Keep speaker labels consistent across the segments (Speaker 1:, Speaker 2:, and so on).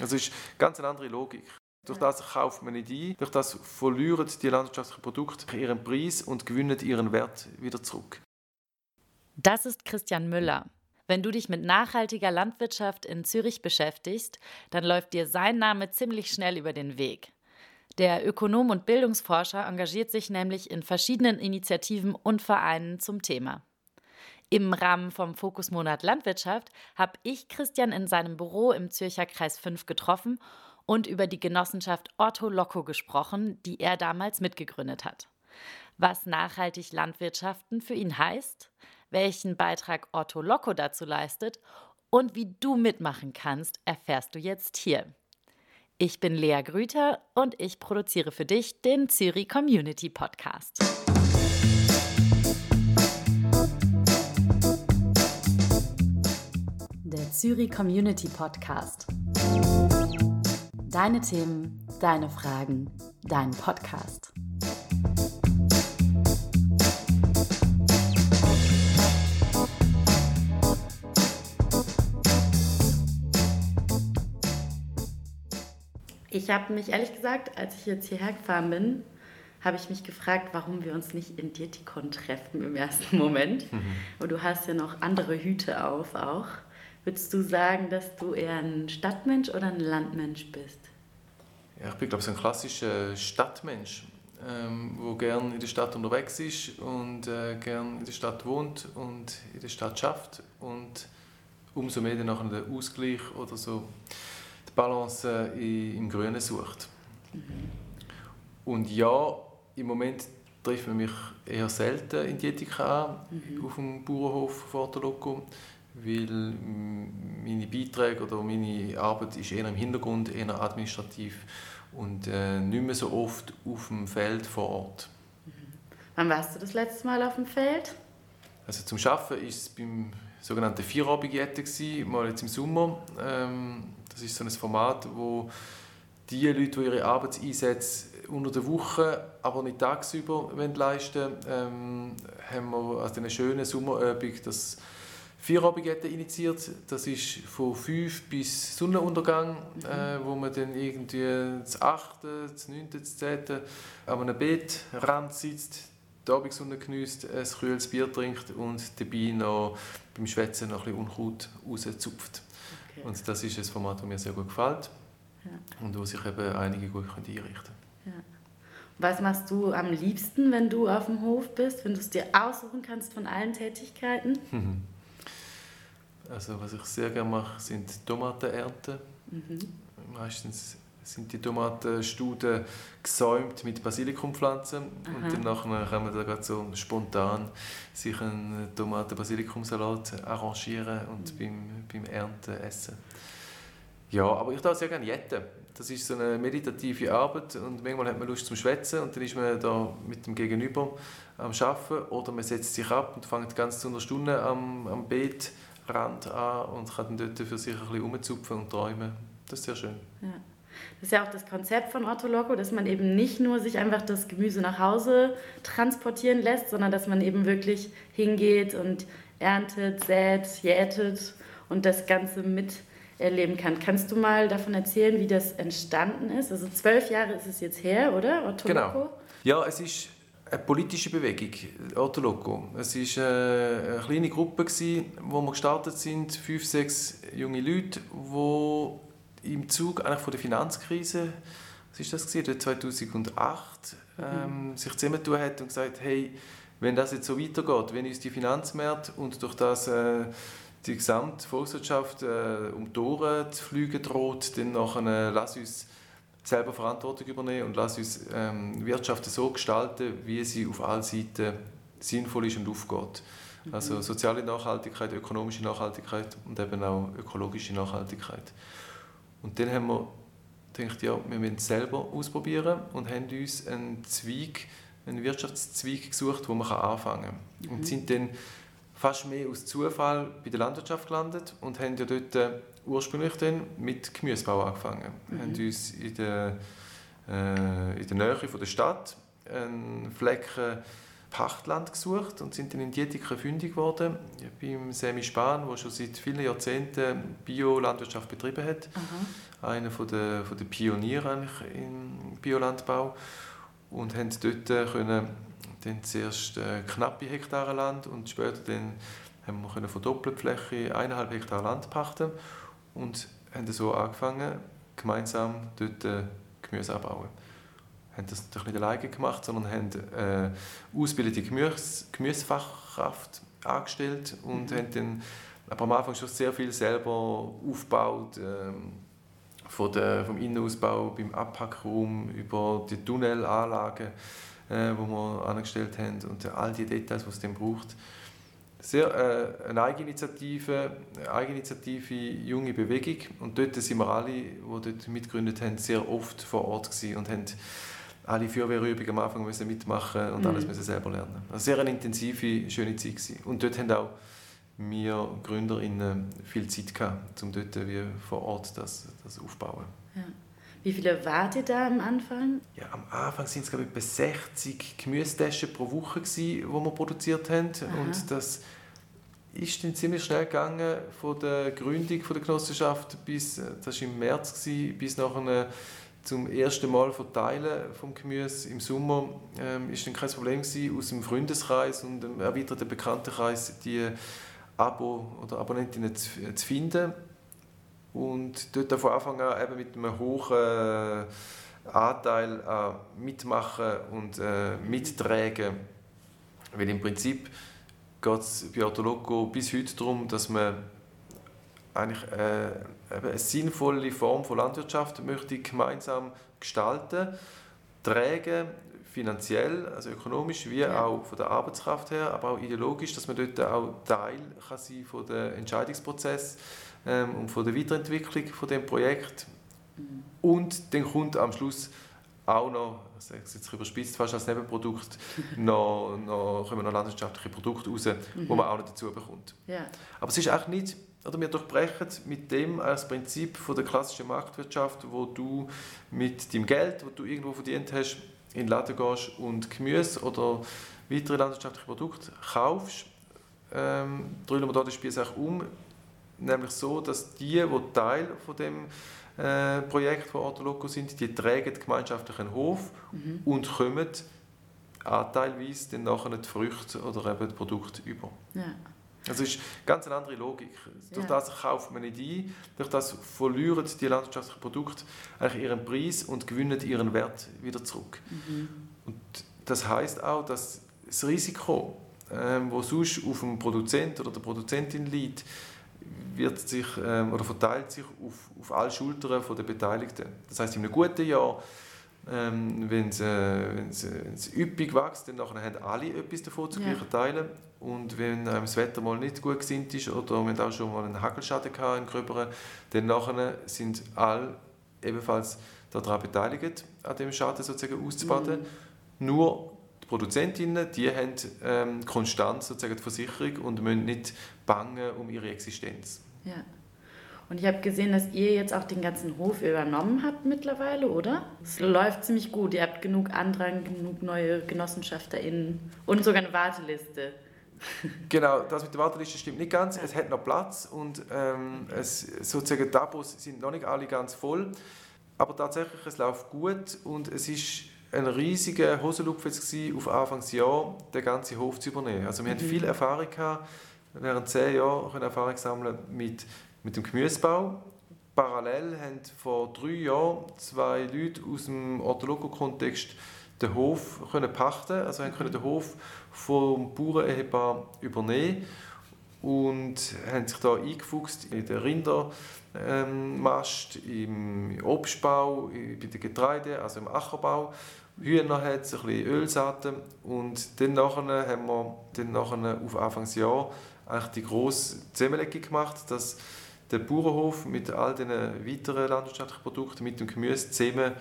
Speaker 1: Also es ist ganz eine andere Logik. Durch das kauft man nicht ein, durch das verlieren die landwirtschaftlichen Produkte ihren Preis und gewinnen ihren Wert wieder zurück.
Speaker 2: Das ist Christian Müller. Wenn du dich mit nachhaltiger Landwirtschaft in Zürich beschäftigst, dann läuft dir sein Name ziemlich schnell über den Weg. Der Ökonom und Bildungsforscher engagiert sich nämlich in verschiedenen Initiativen und Vereinen zum Thema. Im Rahmen vom Fokusmonat Landwirtschaft habe ich Christian in seinem Büro im Zürcher Kreis 5 getroffen und über die Genossenschaft Otto Loco gesprochen, die er damals mitgegründet hat. Was nachhaltig Landwirtschaften für ihn heißt, welchen Beitrag Otto Loco dazu leistet und wie du mitmachen kannst, erfährst du jetzt hier. Ich bin Lea Grüter und ich produziere für dich den Zürich Community Podcast. Zürich Community Podcast. Deine Themen, deine Fragen, dein Podcast. Ich habe mich ehrlich gesagt, als ich jetzt hierher gefahren bin, habe ich mich gefragt, warum wir uns nicht in Dietikon treffen im ersten Moment. Mhm. Und du hast ja noch andere Hüte auf auch. Würdest du sagen, dass du eher ein Stadtmensch oder ein Landmensch bist?
Speaker 1: Ja, ich bin, glaube ich, so ein klassischer Stadtmensch, ähm, der gerne in der Stadt unterwegs ist und äh, gerne in der Stadt wohnt und in der Stadt schafft und umso mehr dann nachher den Ausgleich oder so die Balance äh, im Grünen sucht. Mhm. Und ja, im Moment trifft man mich eher selten in Dietika an, mhm. auf dem Bauernhof vor der Loco weil meine Beiträge oder meine Arbeit ist eher im Hintergrund, eher administrativ und äh, nicht mehr so oft auf dem Feld vor Ort.
Speaker 2: Mhm. Wann warst du das letzte Mal auf dem Feld?
Speaker 1: Also zum Arbeiten war es beim sogenannten Vierabendjette, mal jetzt im Sommer. Ähm, das ist so ein Format, wo die Leute, die ihre Arbeitseinsätze unter der Woche, aber nicht tagsüber leisten wollen, ähm, haben wir also eine schöne Sommerübung, das Feierabendgette initiiert. Das ist von 5 bis Sonnenuntergang, mhm. äh, wo man dann irgendwie das 8., das 9., das 10. an einem Bettrand sitzt, die Abendsonne genießt, ein kühles Bier trinkt und dabei noch beim Schwätzen noch ein bisschen Unkraut rauszupft. Okay. Und das ist ein Format, das mir sehr gut gefällt ja. und wo sich eben einige gut einrichten können. Ja.
Speaker 2: Was machst du am liebsten, wenn du auf dem Hof bist, wenn du es dir aussuchen kannst von allen Tätigkeiten?
Speaker 1: Also was ich sehr gerne mache, sind Tomatenernten. Mhm. Meistens sind die Tomatenstuden gesäumt mit Basilikumpflanzen Aha. und dann kann man da so spontan sich einen Tomaten-Basilikumsalat arrangieren und mhm. beim, beim Ernten essen. Ja, aber ich darf sehr gerne jetten. Das ist so eine meditative Arbeit und manchmal hat man Lust zum Schwätzen und dann ist man da mit dem Gegenüber am Arbeiten oder man setzt sich ab und fängt ganz zu einer Stunde am, am Beet Rand an und kann dann dort für sich ein bisschen rumzupfen und träumen. Das ist sehr schön.
Speaker 2: Ja. Das ist ja auch das Konzept von Otto Loco, dass man eben nicht nur sich einfach das Gemüse nach Hause transportieren lässt, sondern dass man eben wirklich hingeht und erntet, sät, jätet und das Ganze miterleben kann. Kannst du mal davon erzählen, wie das entstanden ist? Also zwölf Jahre ist es jetzt her, oder?
Speaker 1: Otto genau. Loco? Ja, es ist eine politische Bewegung, Otto Loco. Es war äh, eine kleine Gruppe, wo wir gestartet sind, fünf, sechs junge Leute, die im Zug eigentlich von der Finanzkrise, was ist das gewesen, 2008, ähm, sich zusammentun hat und gesagt, hey, wenn das jetzt so weitergeht, wenn uns die Finanzmärkte und durch das äh, die gesamte Volkswirtschaft äh, um die Ohren zu fliegen droht, dann nachher, äh, lass uns selber Verantwortung übernehmen und lass uns ähm, Wirtschaft so gestalten, wie sie auf allen Seiten sinnvoll ist und aufgeht. Mhm. Also soziale Nachhaltigkeit, ökonomische Nachhaltigkeit und eben auch ökologische Nachhaltigkeit. Und dann haben wir gedacht, ja, wir müssen es selber ausprobieren und haben uns einen Zweig, einen Wirtschaftszweig gesucht, wo man anfangen kann. Mhm. Und sind dann fast mehr aus Zufall bei der Landwirtschaft gelandet und haben ja dort äh, ursprünglich dann mit Gemüsebau angefangen. Wir haben mhm. uns in der, äh, in der Nähe von der Stadt einen Flecken Pachtland gesucht und sind dann in Dietiken fündig geworden, beim Semi Spahn, der schon seit vielen Jahrzehnten Biolandwirtschaft betrieben hat. Aha. Einer der, von der Pioniere im Biolandbau. Und haben dort können, dann zuerst äh, knappe Hektare Land und später dann haben wir können von Doppelfläche eineinhalb Hektar Land pachten und haben so angefangen, gemeinsam dort äh, Gemüse anbauen haben das natürlich nicht alleine gemacht, sondern haben äh, ausgebildete Gemüse, Gemüsefachkraft angestellt und mhm. haben dann aber am Anfang schon sehr viel selber aufgebaut, ähm, von der, vom Innenausbau beim Abpackraum über die Tunnelanlagen, äh, wo wir angestellt haben und all die Details, die es dann braucht. Sehr äh, eine Eigeninitiative, eine Eigeninitiative, junge Bewegung und dort sind wir alle, die dort mitgegründet haben, sehr oft vor Ort gewesen und haben alle Feuerwehrübungen am Anfang müssen mitmachen und mhm. alles müssen selber lernen. Also sehr eine intensive, schöne Zeit gewesen. Und dort haben auch wir GründerInnen viel Zeit gehabt, um dort wie vor Ort das, das aufzubauen.
Speaker 2: Ja. Wie viele wart ihr da am Anfang?
Speaker 1: Ja, am Anfang sind es glaube ich etwa 60 Gemüsetaschen pro Woche die wir produziert haben Aha. und das ist dann ziemlich schnell gegangen von der Gründung von der Genossenschaft bis das war im März gewesen, bis nach einer zum ersten Mal verteilen vom Gemüse im Sommer ähm, ist dann kein Problem gewesen, aus dem Freundeskreis und dem erweiterten Bekanntenkreis die Abo oder Abonnentinnen zu, zu finden und dort von Anfang an eben mit einem hohen äh, Anteil an Mitmachen und äh, Mittragen, weil im Prinzip geht es bei Autoloco bis heute darum, dass man eigentlich äh, eine sinnvolle Form von Landwirtschaft möchte gemeinsam gestalten, tragen, finanziell, also ökonomisch, wie ja. auch von der Arbeitskraft her, aber auch ideologisch, dass man dort auch Teil kann sein von der Entscheidungsprozess ähm, und von der Weiterentwicklung von dem Projekt. Mhm. Und dann kommt am Schluss auch noch, ich sage es jetzt überspitzt, fast als Nebenprodukt, noch, noch, kommen noch landwirtschaftliche Produkte raus, mhm. die man auch noch dazu bekommt. Ja. Aber es ist auch nicht oder wir durchbrechen mit dem als Prinzip von der klassischen Marktwirtschaft, wo du mit dem Geld, das du irgendwo verdient hast, in den Laden gehst und Gemüse oder weitere landwirtschaftliche Produkte kaufst, ähm, drehen wir da das Spiel auch um, nämlich so, dass die, die Teil von dem äh, Projekt von Ortoloco sind, die tragen den gemeinschaftlichen Hof mhm. und kommen anteilweise dann nachher die Früchte oder eben die Produkte über. Ja. Das ist ganz eine andere Logik. Durch ja. das kauft man nicht ein, durch das verlieren die landwirtschaftlichen Produkte eigentlich ihren Preis und gewinnen ihren Wert wieder zurück. Mhm. Und das heißt auch, dass das Risiko, ähm, wo sonst auf dem Produzent oder der Produzentin liegt, wird sich ähm, oder verteilt sich auf, auf alle Schultern der Beteiligten. Das heißt, in einem guten Jahr ähm, wenn es äh, üppig wächst, dann haben alle etwas davon zu gleichen ja. Teilen. Und wenn ähm, das Wetter mal nicht gut gesinnt ist oder wir auch schon mal einen Hackelschaden hatten, Gröberen, dann nachher sind alle ebenfalls daran beteiligt, an dem Schaden sozusagen auszubaden. Mhm. Nur Produzentinnen, die haben ähm, konstant sozusagen die Versicherung und müssen nicht bangen um ihre Existenz.
Speaker 2: Ja. Und ich habe gesehen, dass ihr jetzt auch den ganzen Hof übernommen habt mittlerweile, oder? Es läuft ziemlich gut. Ihr habt genug Andrang, genug neue GenossenschaftlerInnen und sogar eine Warteliste.
Speaker 1: genau, das mit der Warteliste stimmt nicht ganz. Es hat noch Platz und ähm, es, sozusagen die Abos sind noch nicht alle ganz voll. Aber tatsächlich, es läuft gut und es ist ein riesiger Hosenlupf auf Anfangsjahr den ganzen Hof zu übernehmen. Also wir mhm. haben viel Erfahrung gehabt, während zehn Jahren Erfahrung sammeln mit mit dem Gemüsebau. Parallel haben vor drei Jahren zwei Leute aus dem Ortoloco-Kontext den Hof können pachten, also haben können den Hof vom Bauernehepaar übernehmen und haben sich da eingefuchst in den Rindermast, im Obstbau, bei den Getreide, also im Ackerbau. Hühner hat es, ein bisschen Ölsaaten und dann nachher haben wir dann nachher auf Anfangsjahr eigentlich die grosse Zusammenlegung gemacht, dass der Bauernhof mit all den weiteren landwirtschaftlichen Produkten, mit dem Gemüse zusammen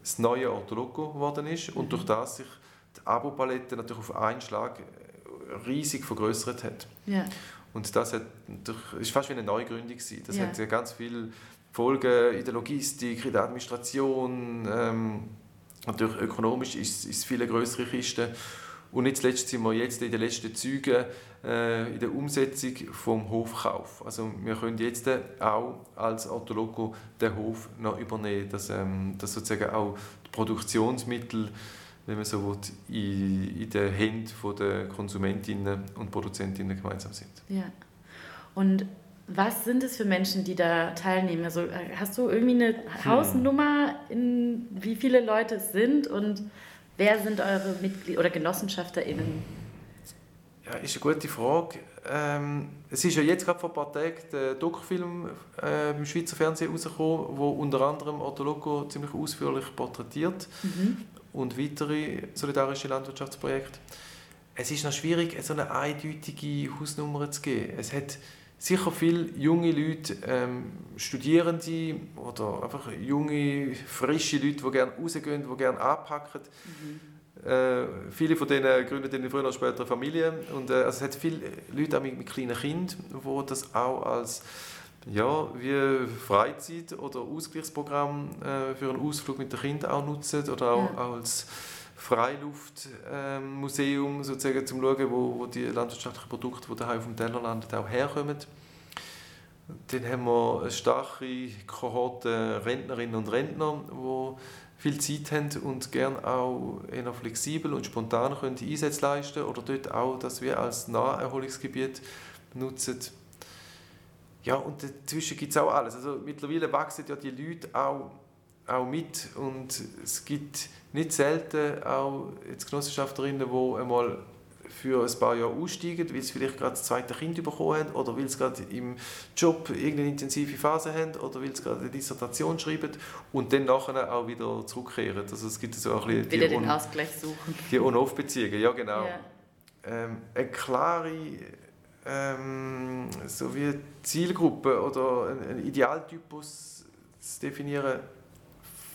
Speaker 1: das neue Ortoloco geworden ist und mhm. durch das sich die Abo-Palette natürlich auf einen Schlag riesig vergrößert hat. Ja. Und das hat, ist fast wie eine Neugründung. Das ja. hat ganz viele Folgen in der Logistik, in der Administration. Ähm, natürlich ökonomisch ist es viel größere Kiste. Und nicht zuletzt sind wir jetzt in den letzten Zügen äh, in der Umsetzung vom Hofkauf. Also wir können jetzt auch als Autoloco den Hof noch übernehmen, dass, ähm, dass sozusagen auch die Produktionsmittel wenn man so will, in, in den Händen der Konsumentinnen und Produzentinnen gemeinsam sind.
Speaker 2: Ja. Und was sind es für Menschen, die da teilnehmen? Also hast du irgendwie eine Hausnummer, in wie viele Leute es sind und wer sind eure Mitglieder oder GenossenschafterInnen?
Speaker 1: Ja, ist eine gute Frage. Ähm, es ist ja jetzt gerade vor ein paar Tagen der Doku-Film äh, im Schweizer Fernsehen rausgekommen, wo unter anderem Otto Loco ziemlich ausführlich porträtiert mhm. und weitere solidarische Landwirtschaftsprojekte. Es ist noch schwierig, so eine eindeutige Hausnummer zu geben. Es hat sicher viele junge Leute, ähm, Studierende oder einfach junge, frische Leute, die gerne rausgehen, die gerne anpacken. Mhm. Äh, viele von denen gründen dann früher oder später eine Familie. Und, äh, also es hat viele Leute auch mit, mit kleinen Kindern, die das auch als ja, wie Freizeit- oder Ausgleichsprogramm äh, für einen Ausflug mit den Kindern auch nutzen oder auch, ja. auch als Freiluftmuseum, sozusagen, zum schauen, wo, wo die landwirtschaftlichen Produkte, die daheim auf dem Teller landen, auch herkommen. Dann haben wir eine starke Kohorte Rentnerinnen und Rentner, die viel Zeit haben und gerne auch eher flexibel und spontan können Einsätze leisten oder dort auch, dass wir als Naherholungsgebiet nutzen. Ja, und dazwischen gibt es auch alles. Also mittlerweile wachsen ja die Leute auch auch mit und es gibt nicht selten auch jetzt Genossenschafterinnen, die einmal für ein paar Jahre aussteigen, weil sie vielleicht gerade das zweite Kind bekommen haben oder weil sie gerade im Job irgendeine intensive Phase haben oder weil sie gerade eine Dissertation schreiben und dann nachher auch wieder zurückkehren. Also es gibt so ein bisschen
Speaker 2: wieder den Ausgleich suchen.
Speaker 1: Die On-Off-Beziehungen, ja genau. Ja. Ähm, eine klare ähm, so wie Zielgruppe oder ein, ein Idealtypus zu definieren,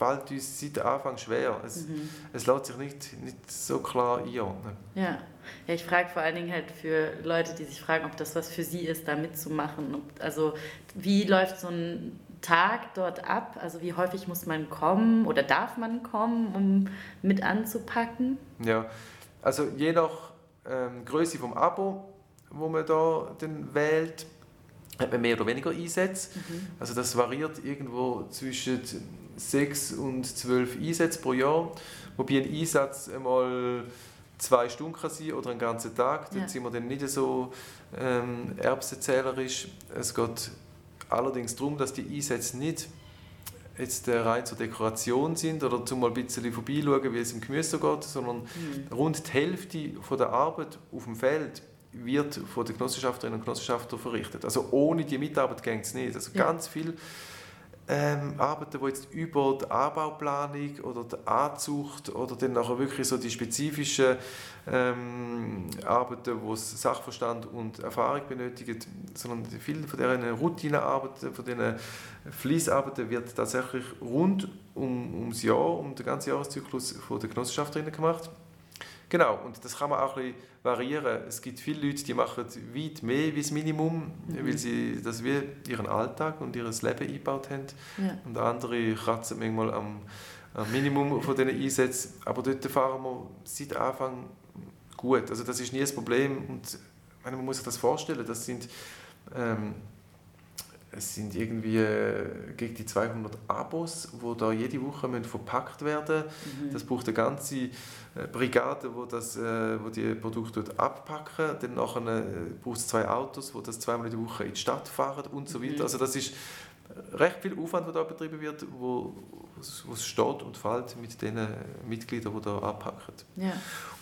Speaker 1: fällt uns seit Anfang schwer. Es, mhm. es lässt sich nicht, nicht so klar einordnen.
Speaker 2: Ja. ja, ich frage vor allen Dingen halt für Leute, die sich fragen, ob das was für sie ist, da mitzumachen. Also wie läuft so ein Tag dort ab? Also wie häufig muss man kommen oder darf man kommen, um mit anzupacken?
Speaker 1: Ja, also je nach ähm, Größe vom Abo, wo man da dann wählt, hat man mehr oder weniger Einsätze. Mhm. Also das variiert irgendwo zwischen sechs und zwölf Einsätze pro Jahr, wobei ein Einsatz einmal zwei Stunden kann sein oder einen ganzen Tag. Dann ja. sind wir dann nicht so ähm, erbsenzählerisch. Es geht allerdings darum, dass die Einsätze nicht jetzt äh, rein zur Dekoration sind oder zum mal ein bisschen vorbeischauen, wie es im Gemüse geht, sondern mhm. rund die Hälfte von der Arbeit auf dem Feld wird von den Genossenschafterinnen und Genossenschaftern verrichtet. Also ohne die Mitarbeit geht es nicht. Also ja. ganz viel ähm, Arbeiten, die jetzt über die Anbauplanung oder die Anzucht oder dann nachher wirklich so die spezifischen ähm, Arbeiten, wo es Sachverstand und Erfahrung benötigen, sondern viele von diesen Routinearbeiten, von diesen Fließarbeiten wird tatsächlich rund um, ums Jahr, um den ganzen Jahreszyklus von der Genossenschafterinnen gemacht. Genau, und das kann man auch ein bisschen variieren. Es gibt viele Leute, die machen weit mehr wie das Minimum, mhm. weil sie das wie ihren Alltag und ihr Leben eingebaut haben. Ja. Und andere kratzen manchmal am, am Minimum von diesen Einsätzen. Aber dort fahren wir seit Anfang gut. Also das ist nie ein Problem. Und man muss sich das vorstellen, das sind... Ähm, es sind irgendwie äh, gegen die 200 Abos, die da jede Woche verpackt werden mhm. Das braucht eine ganze äh, Brigade, wo, das, äh, wo die Produkte abpacken. Dann nachher braucht es zwei Autos, die das zweimal in der Woche in die Stadt fahren und so weiter. Mhm. Also das ist recht viel Aufwand, der da betrieben wird, wo, wo es steht und fällt mit den Mitgliedern, die da abpacken.
Speaker 2: Ja.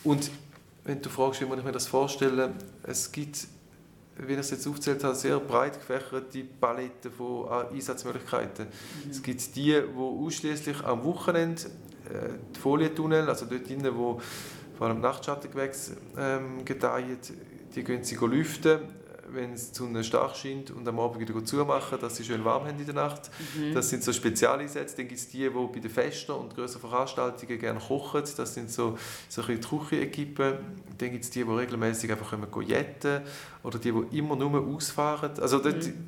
Speaker 1: Und wenn du fragst, wie man ich mir das vorstellen, es gibt wie ich es jetzt aufgezählt habe, sehr breit gefächerte Palette von Einsatzmöglichkeiten. Mhm. Es gibt die, die ausschließlich am Wochenende äh, die Folientunnel, also dort drinnen, wo vor allem Nachtschattengewächse ähm, gedeihen, die gehen sie lüften wenn es zu Sonne stark scheint und am Abend wieder zumachen, dass sie schön warm haben in der Nacht. Mhm. Das sind so Spezialeinsätze. Dann gibt es die, die bei den Festen und größeren Veranstaltungen gerne kochen. Das sind so, so ein Küchenequipen. Dann gibt es die, die regelmäßig einfach jetten können oder die, die immer nur ausfahren. Also dort, mhm.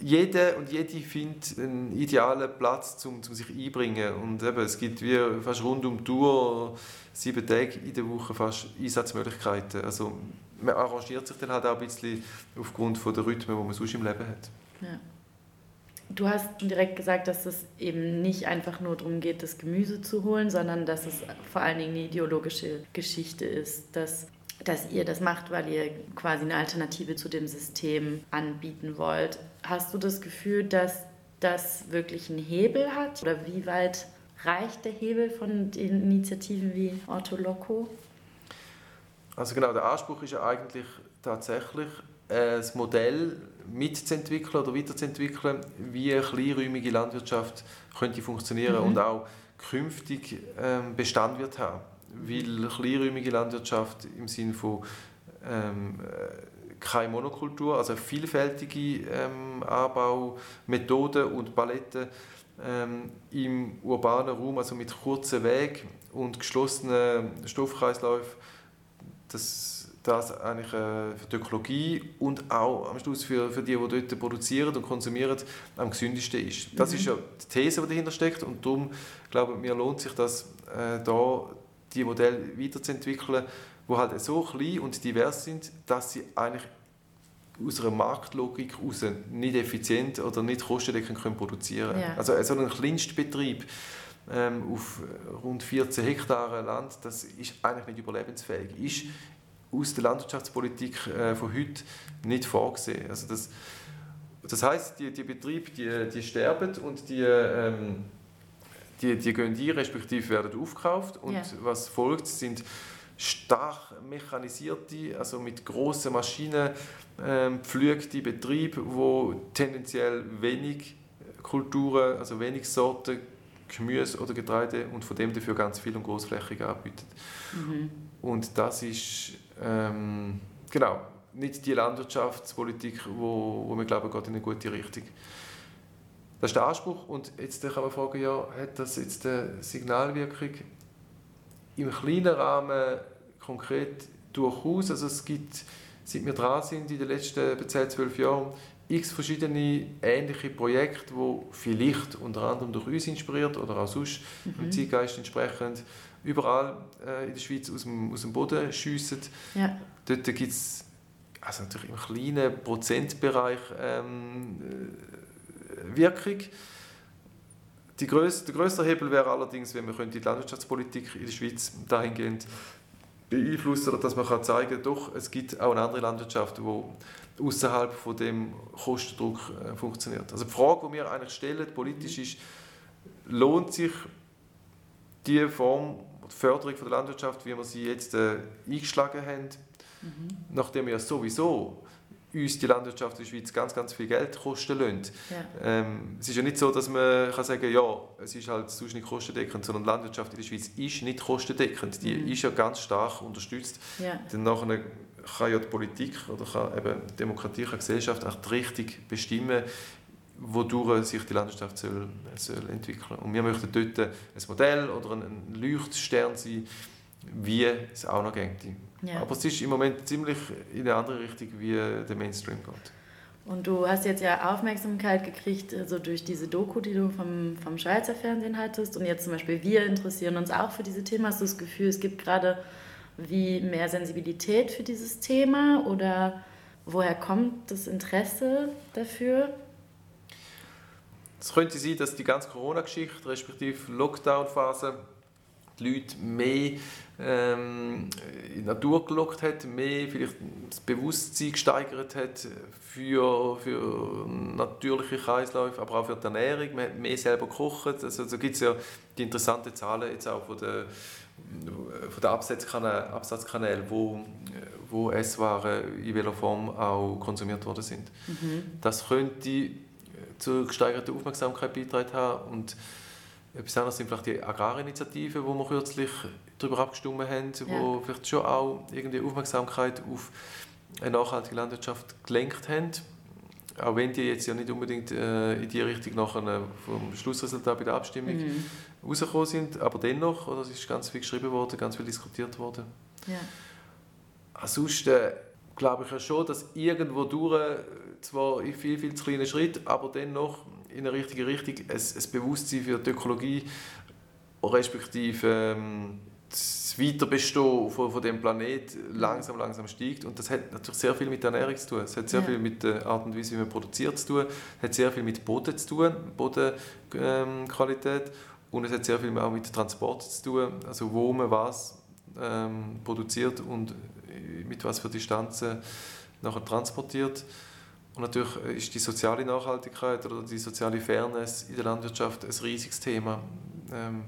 Speaker 1: jeder und jede findet einen idealen Platz, um, um sich einzubringen. Und eben, es gibt wie fast rund um die Tour, sieben Tage in der Woche fast Einsatzmöglichkeiten. Also man arrangiert sich dann halt auch ein bisschen aufgrund von der Rhythmen, die man sonst im Leben hat.
Speaker 2: Ja. Du hast direkt gesagt, dass es eben nicht einfach nur darum geht, das Gemüse zu holen, sondern dass es vor allen Dingen eine ideologische Geschichte ist, dass, dass ihr das macht, weil ihr quasi eine Alternative zu dem System anbieten wollt. Hast du das Gefühl, dass das wirklich einen Hebel hat? Oder wie weit reicht der Hebel von den Initiativen wie Otto Loco?
Speaker 1: Also genau, der Anspruch ist ja eigentlich tatsächlich, ein Modell mitzuentwickeln oder weiterzuentwickeln, wie eine kleinräumige Landwirtschaft könnte funktionieren mhm. und auch künftig ähm, Bestand wird haben. Weil kleinräumige Landwirtschaft im Sinne von ähm, äh, keine Monokultur, also vielfältige ähm, Anbaumethoden und Paletten ähm, im urbanen Raum, also mit kurzen Wegen und geschlossenen Stoffkreisläufen, das das eigentlich äh, für die Ökologie und auch am Schluss für, für die, die dort produzieren und konsumieren, am gesündesten ist. Das mhm. ist ja die These, die dahinter steckt und darum glaube ich, mir lohnt sich das, äh, da die Modelle weiterzuentwickeln, die halt so klein und divers sind, dass sie eigentlich aus einer Marktlogik heraus nicht effizient oder nicht kostendeckend können produzieren können. Ja. Also so ein Kleinstbetrieb ähm, auf rund 14 Hektar Land, das ist eigentlich nicht überlebensfähig. Ist aus der Landwirtschaftspolitik äh, von heute nicht vorgesehen. Also das, das heißt, die, die Betriebe die, die sterben und die, ähm, die, die gehen ein, respektive werden aufgekauft. Und yeah. was folgt, sind stark mechanisierte, also mit großen Maschinen ähm, pflügte Betriebe, wo tendenziell wenig Kulturen, also wenig Sorten Gemüse oder Getreide und von dem dafür ganz viel und großflächig anbietet. Mhm. Und das ist ähm, genau, nicht die Landwirtschaftspolitik, wo, wo wir glauben, geht in eine gute Richtung. Das ist der Anspruch und jetzt kann man fragen, ja, hat das jetzt eine Signalwirkung im kleinen Rahmen konkret durchaus, also es gibt, seit wir dran sind in den letzten 10, 12 Jahren, x verschiedene ähnliche Projekte, die vielleicht unter anderem durch uns inspiriert oder auch sonst mhm. im Zeitgeist entsprechend überall äh, in der Schweiz aus dem, aus dem Boden schiessen. Ja. Dort gibt es also natürlich im kleinen Prozentbereich ähm, äh, Wirkung. Die grösste, der größte Hebel wäre allerdings, wenn wir die Landwirtschaftspolitik in der Schweiz dahingehend beeinflussen oder dass man kann zeigen kann, doch, es gibt auch eine andere Landwirtschaft, die außerhalb von dem Kostendruck äh, funktioniert. Also die Frage, die wir eigentlich stellen, politisch ist, lohnt sich die Form die Förderung der Landwirtschaft, wie wir sie jetzt äh, eingeschlagen haben, mhm. nachdem wir sowieso uns die Landwirtschaft in der Schweiz ganz, ganz viel Geld kosten lässt. Ja. Ähm, es ist ja nicht so, dass man kann sagen ja, es ist halt sonst nicht kostendeckend, sondern die Landwirtschaft in der Schweiz ist nicht kostendeckend. Die mhm. ist ja ganz stark unterstützt. Ja. Dann nachher kann ja die Politik oder kann eben die Demokratie, die Gesellschaft auch die Richtung bestimmen, wodurch sich die Landwirtschaft soll, soll entwickeln Und wir möchten dort ein Modell oder ein Leuchtstern sein, wie es auch noch geht. Ja. Aber es ist im Moment ziemlich in eine andere Richtung, wie der Mainstream geht.
Speaker 2: Und du hast jetzt ja Aufmerksamkeit gekriegt also durch diese Doku, die du vom, vom Schweizer Fernsehen hattest. Und jetzt zum Beispiel wir interessieren uns auch für diese Themen. Hast du das Gefühl, es gibt gerade wie mehr Sensibilität für dieses Thema? Oder woher kommt das Interesse dafür?
Speaker 1: Es könnte sein, dass die ganze Corona-Geschichte, respektive Lockdown-Phase, die Leute mehr ähm, in die Natur gelockt hat, mehr vielleicht das Bewusstsein gesteigert hat für, für natürliche Kreisläufe, aber auch für die Ernährung. Man hat mehr selber gekocht. Also, da gibt es ja die interessanten Zahlen jetzt auch von der, von der Absatzkanäle, Absatzkanäle wo, wo Esswaren in welcher Form auch konsumiert worden sind. Mhm. Das könnte zur gesteigerten Aufmerksamkeit beitragen haben. Und etwas anderes sind vielleicht die Agrarinitiativen, wo wir kürzlich darüber abgestimmt haben, ja. wo vielleicht schon auch irgendwie Aufmerksamkeit auf eine nachhaltige Landwirtschaft gelenkt haben. Auch wenn die jetzt ja nicht unbedingt äh, in die Richtung nachher vom Schlussresultat bei der Abstimmung mhm. rausgekommen sind, aber dennoch, oder, es ist ganz viel geschrieben worden, ganz viel diskutiert worden. Ja. Ansonsten glaube ich ja schon, dass irgendwo durch, zwar in viel, viel zu kleinen Schritt, aber dennoch in eine richtige Richtung, ein, ein Bewusstsein für die Ökologie, respektive ähm, das Weiterbestehen von, von dem Planet langsam, langsam steigt. Und das hat natürlich sehr viel mit der Ernährung zu tun. Es hat sehr ja. viel mit der Art und Weise, wie man produziert zu tun. Es hat sehr viel mit Boden zu tun, Bodenqualität. Ähm, und es hat sehr viel auch mit Transport zu tun. Also wo man was ähm, produziert und mit was für Distanzen nachher transportiert. Und natürlich ist die soziale Nachhaltigkeit oder die soziale Fairness in der Landwirtschaft ein riesiges Thema. Ähm,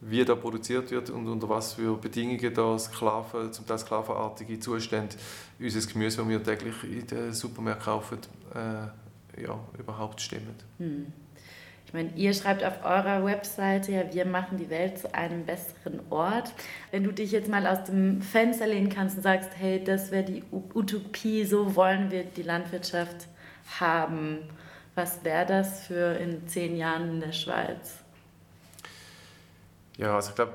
Speaker 1: wie da produziert wird und unter was für Bedingungen da Sklaven, zum Teil sklavenartige Zustände unser Gemüse, das wir täglich in den Supermärkten kaufen, äh, ja, überhaupt stimmen. Hm.
Speaker 2: Ich meine, ihr schreibt auf eurer Webseite ja, wir machen die Welt zu einem besseren Ort. Wenn du dich jetzt mal aus dem Fenster lehnen kannst und sagst, hey, das wäre die Utopie, so wollen wir die Landwirtschaft haben, was wäre das für in zehn Jahren in der Schweiz?
Speaker 1: Ja, also ich glaube,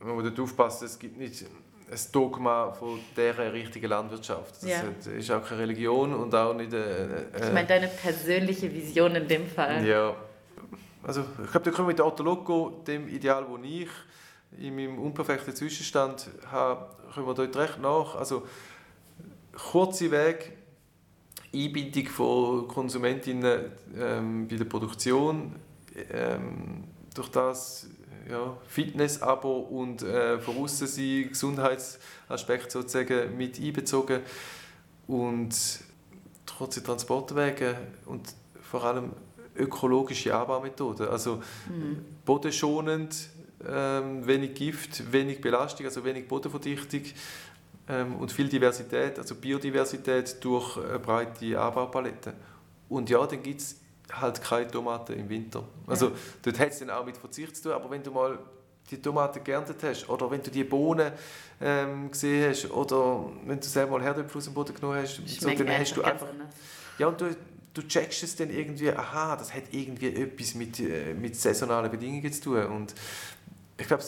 Speaker 1: man muss aufpassen, es gibt nicht ein Dogma von dieser richtigen Landwirtschaft. Das ja. ist auch keine Religion und auch nicht... Äh,
Speaker 2: äh, ich meine deine persönliche Vision in dem Fall.
Speaker 1: Ja, also ich glaube, da können wir mit Otto Loco, dem Ideal, das ich in meinem unperfekten Zwischenstand habe, kommen wir dort recht nach. Also kurze Weg, Einbindung von Konsumentinnen ähm, bei der Produktion, ähm, durch das ja, Fitness-Abo und äh, von sein, Gesundheitsaspekt sozusagen mit einbezogen und trotzdem Transportwege und vor allem ökologische Anbaumethoden. Also mhm. bodenschonend, ähm, wenig Gift, wenig Belastung, also wenig Bodenverdichtung ähm, und viel Diversität, also Biodiversität durch eine breite Anbaupalette. Und ja, dann gibt es halt keine Tomaten im Winter. Also ja. dort hat es dann auch mit Verzicht zu tun, aber wenn du mal die Tomaten geerntet hast oder wenn du die Bohnen ähm, gesehen hast oder wenn du selber mal Herdöpfel aus dem Boden genommen hast, so, dann hast du einfach... Ja, und du, du checkst es dann irgendwie, aha, das hat irgendwie etwas mit, äh, mit saisonalen Bedingungen zu tun. Und ich glaube,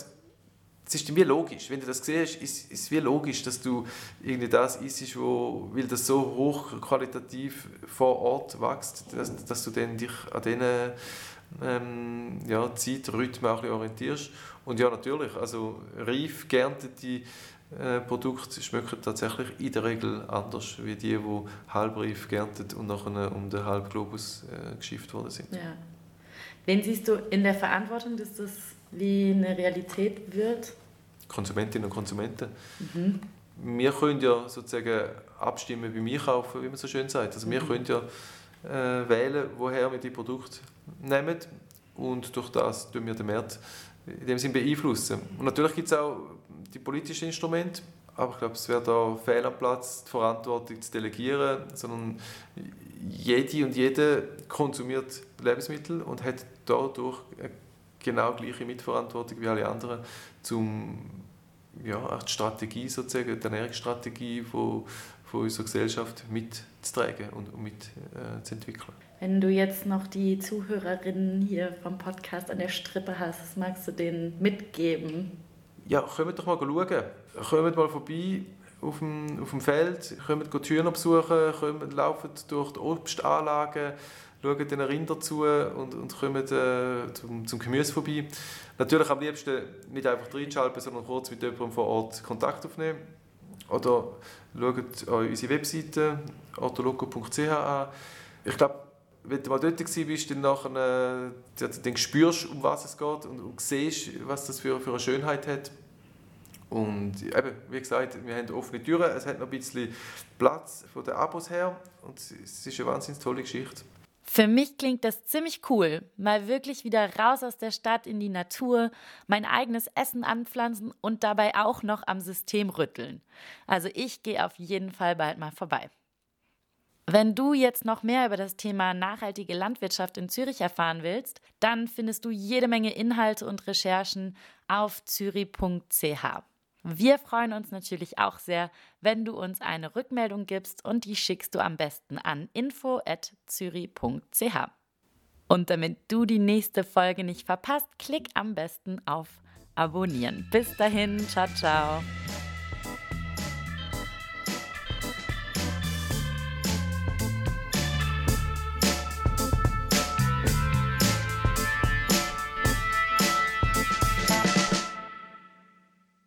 Speaker 1: es ist wie logisch. Wenn du das siehst, ist es wie logisch, dass du irgendwie das isst, wo, weil das so hochqualitativ vor Ort wächst, dass, dass du dann dich an diesen ähm, ja, Zeitrhythmen auch orientierst. Und ja, natürlich, also reif geerntete äh, Produkte schmecken tatsächlich in der Regel anders wie die, die halbreif geerntet und nachher um den Halbglobus äh, geschifft worden sind.
Speaker 2: Ja. Wen siehst du in der Verantwortung, dass das wie eine Realität wird?
Speaker 1: Konsumentinnen und Konsumenten. Mhm. Wir können ja sozusagen abstimmen beim Einkaufen, wie man so schön sagt. Also wir mhm. können ja äh, wählen, woher wir die Produkte nehmen und durch das tun wir den Markt in dem Sinn beeinflussen. Und natürlich gibt es auch die politischen Instrumente, aber ich glaube, es wäre da fehl am Platz, die Verantwortung zu delegieren, sondern jede und jeder konsumiert Lebensmittel und hat dadurch eine genau gleiche Mitverantwortung wie alle anderen, zum ja, die Strategie sozusagen, die Ernährungsstrategie von, von unserer Gesellschaft mitzutragen und mit äh, zu entwickeln.
Speaker 2: Wenn du jetzt noch die Zuhörerinnen hier vom Podcast an der Strippe hast, was magst du denen mitgeben?
Speaker 1: Ja, kommt doch mal schauen. Kommt mal vorbei auf dem, auf dem Feld, kommt die Hühner besuchen, kommt, laufen durch die Obstanlagen, schauen den Rinder zu und, und kommen äh, zum, zum Gemüse vorbei. Natürlich am liebsten nicht einfach reinschalten, sondern kurz mit jemandem vor Ort Kontakt aufnehmen. Oder schaut an unsere Webseite ortoloco.ch an. Ich glaube, wenn du mal dort bist, dann, nachher, äh, dann spürst um was es geht und, und siehst, was das für, für eine Schönheit hat. Und eben, wie gesagt, wir haben offene Türen, es hat noch ein bisschen Platz von den Abos her und es ist eine wahnsinnig tolle Geschichte.
Speaker 2: Für mich klingt das ziemlich cool, mal wirklich wieder raus aus der Stadt in die Natur, mein eigenes Essen anpflanzen und dabei auch noch am System rütteln. Also ich gehe auf jeden Fall bald mal vorbei. Wenn du jetzt noch mehr über das Thema nachhaltige Landwirtschaft in Zürich erfahren willst, dann findest du jede Menge Inhalte und Recherchen auf zürich.ch. Wir freuen uns natürlich auch sehr, wenn du uns eine Rückmeldung gibst und die schickst du am besten an info@züri.ch. Und damit du die nächste Folge nicht verpasst, klick am besten auf Abonnieren. Bis dahin, ciao, ciao.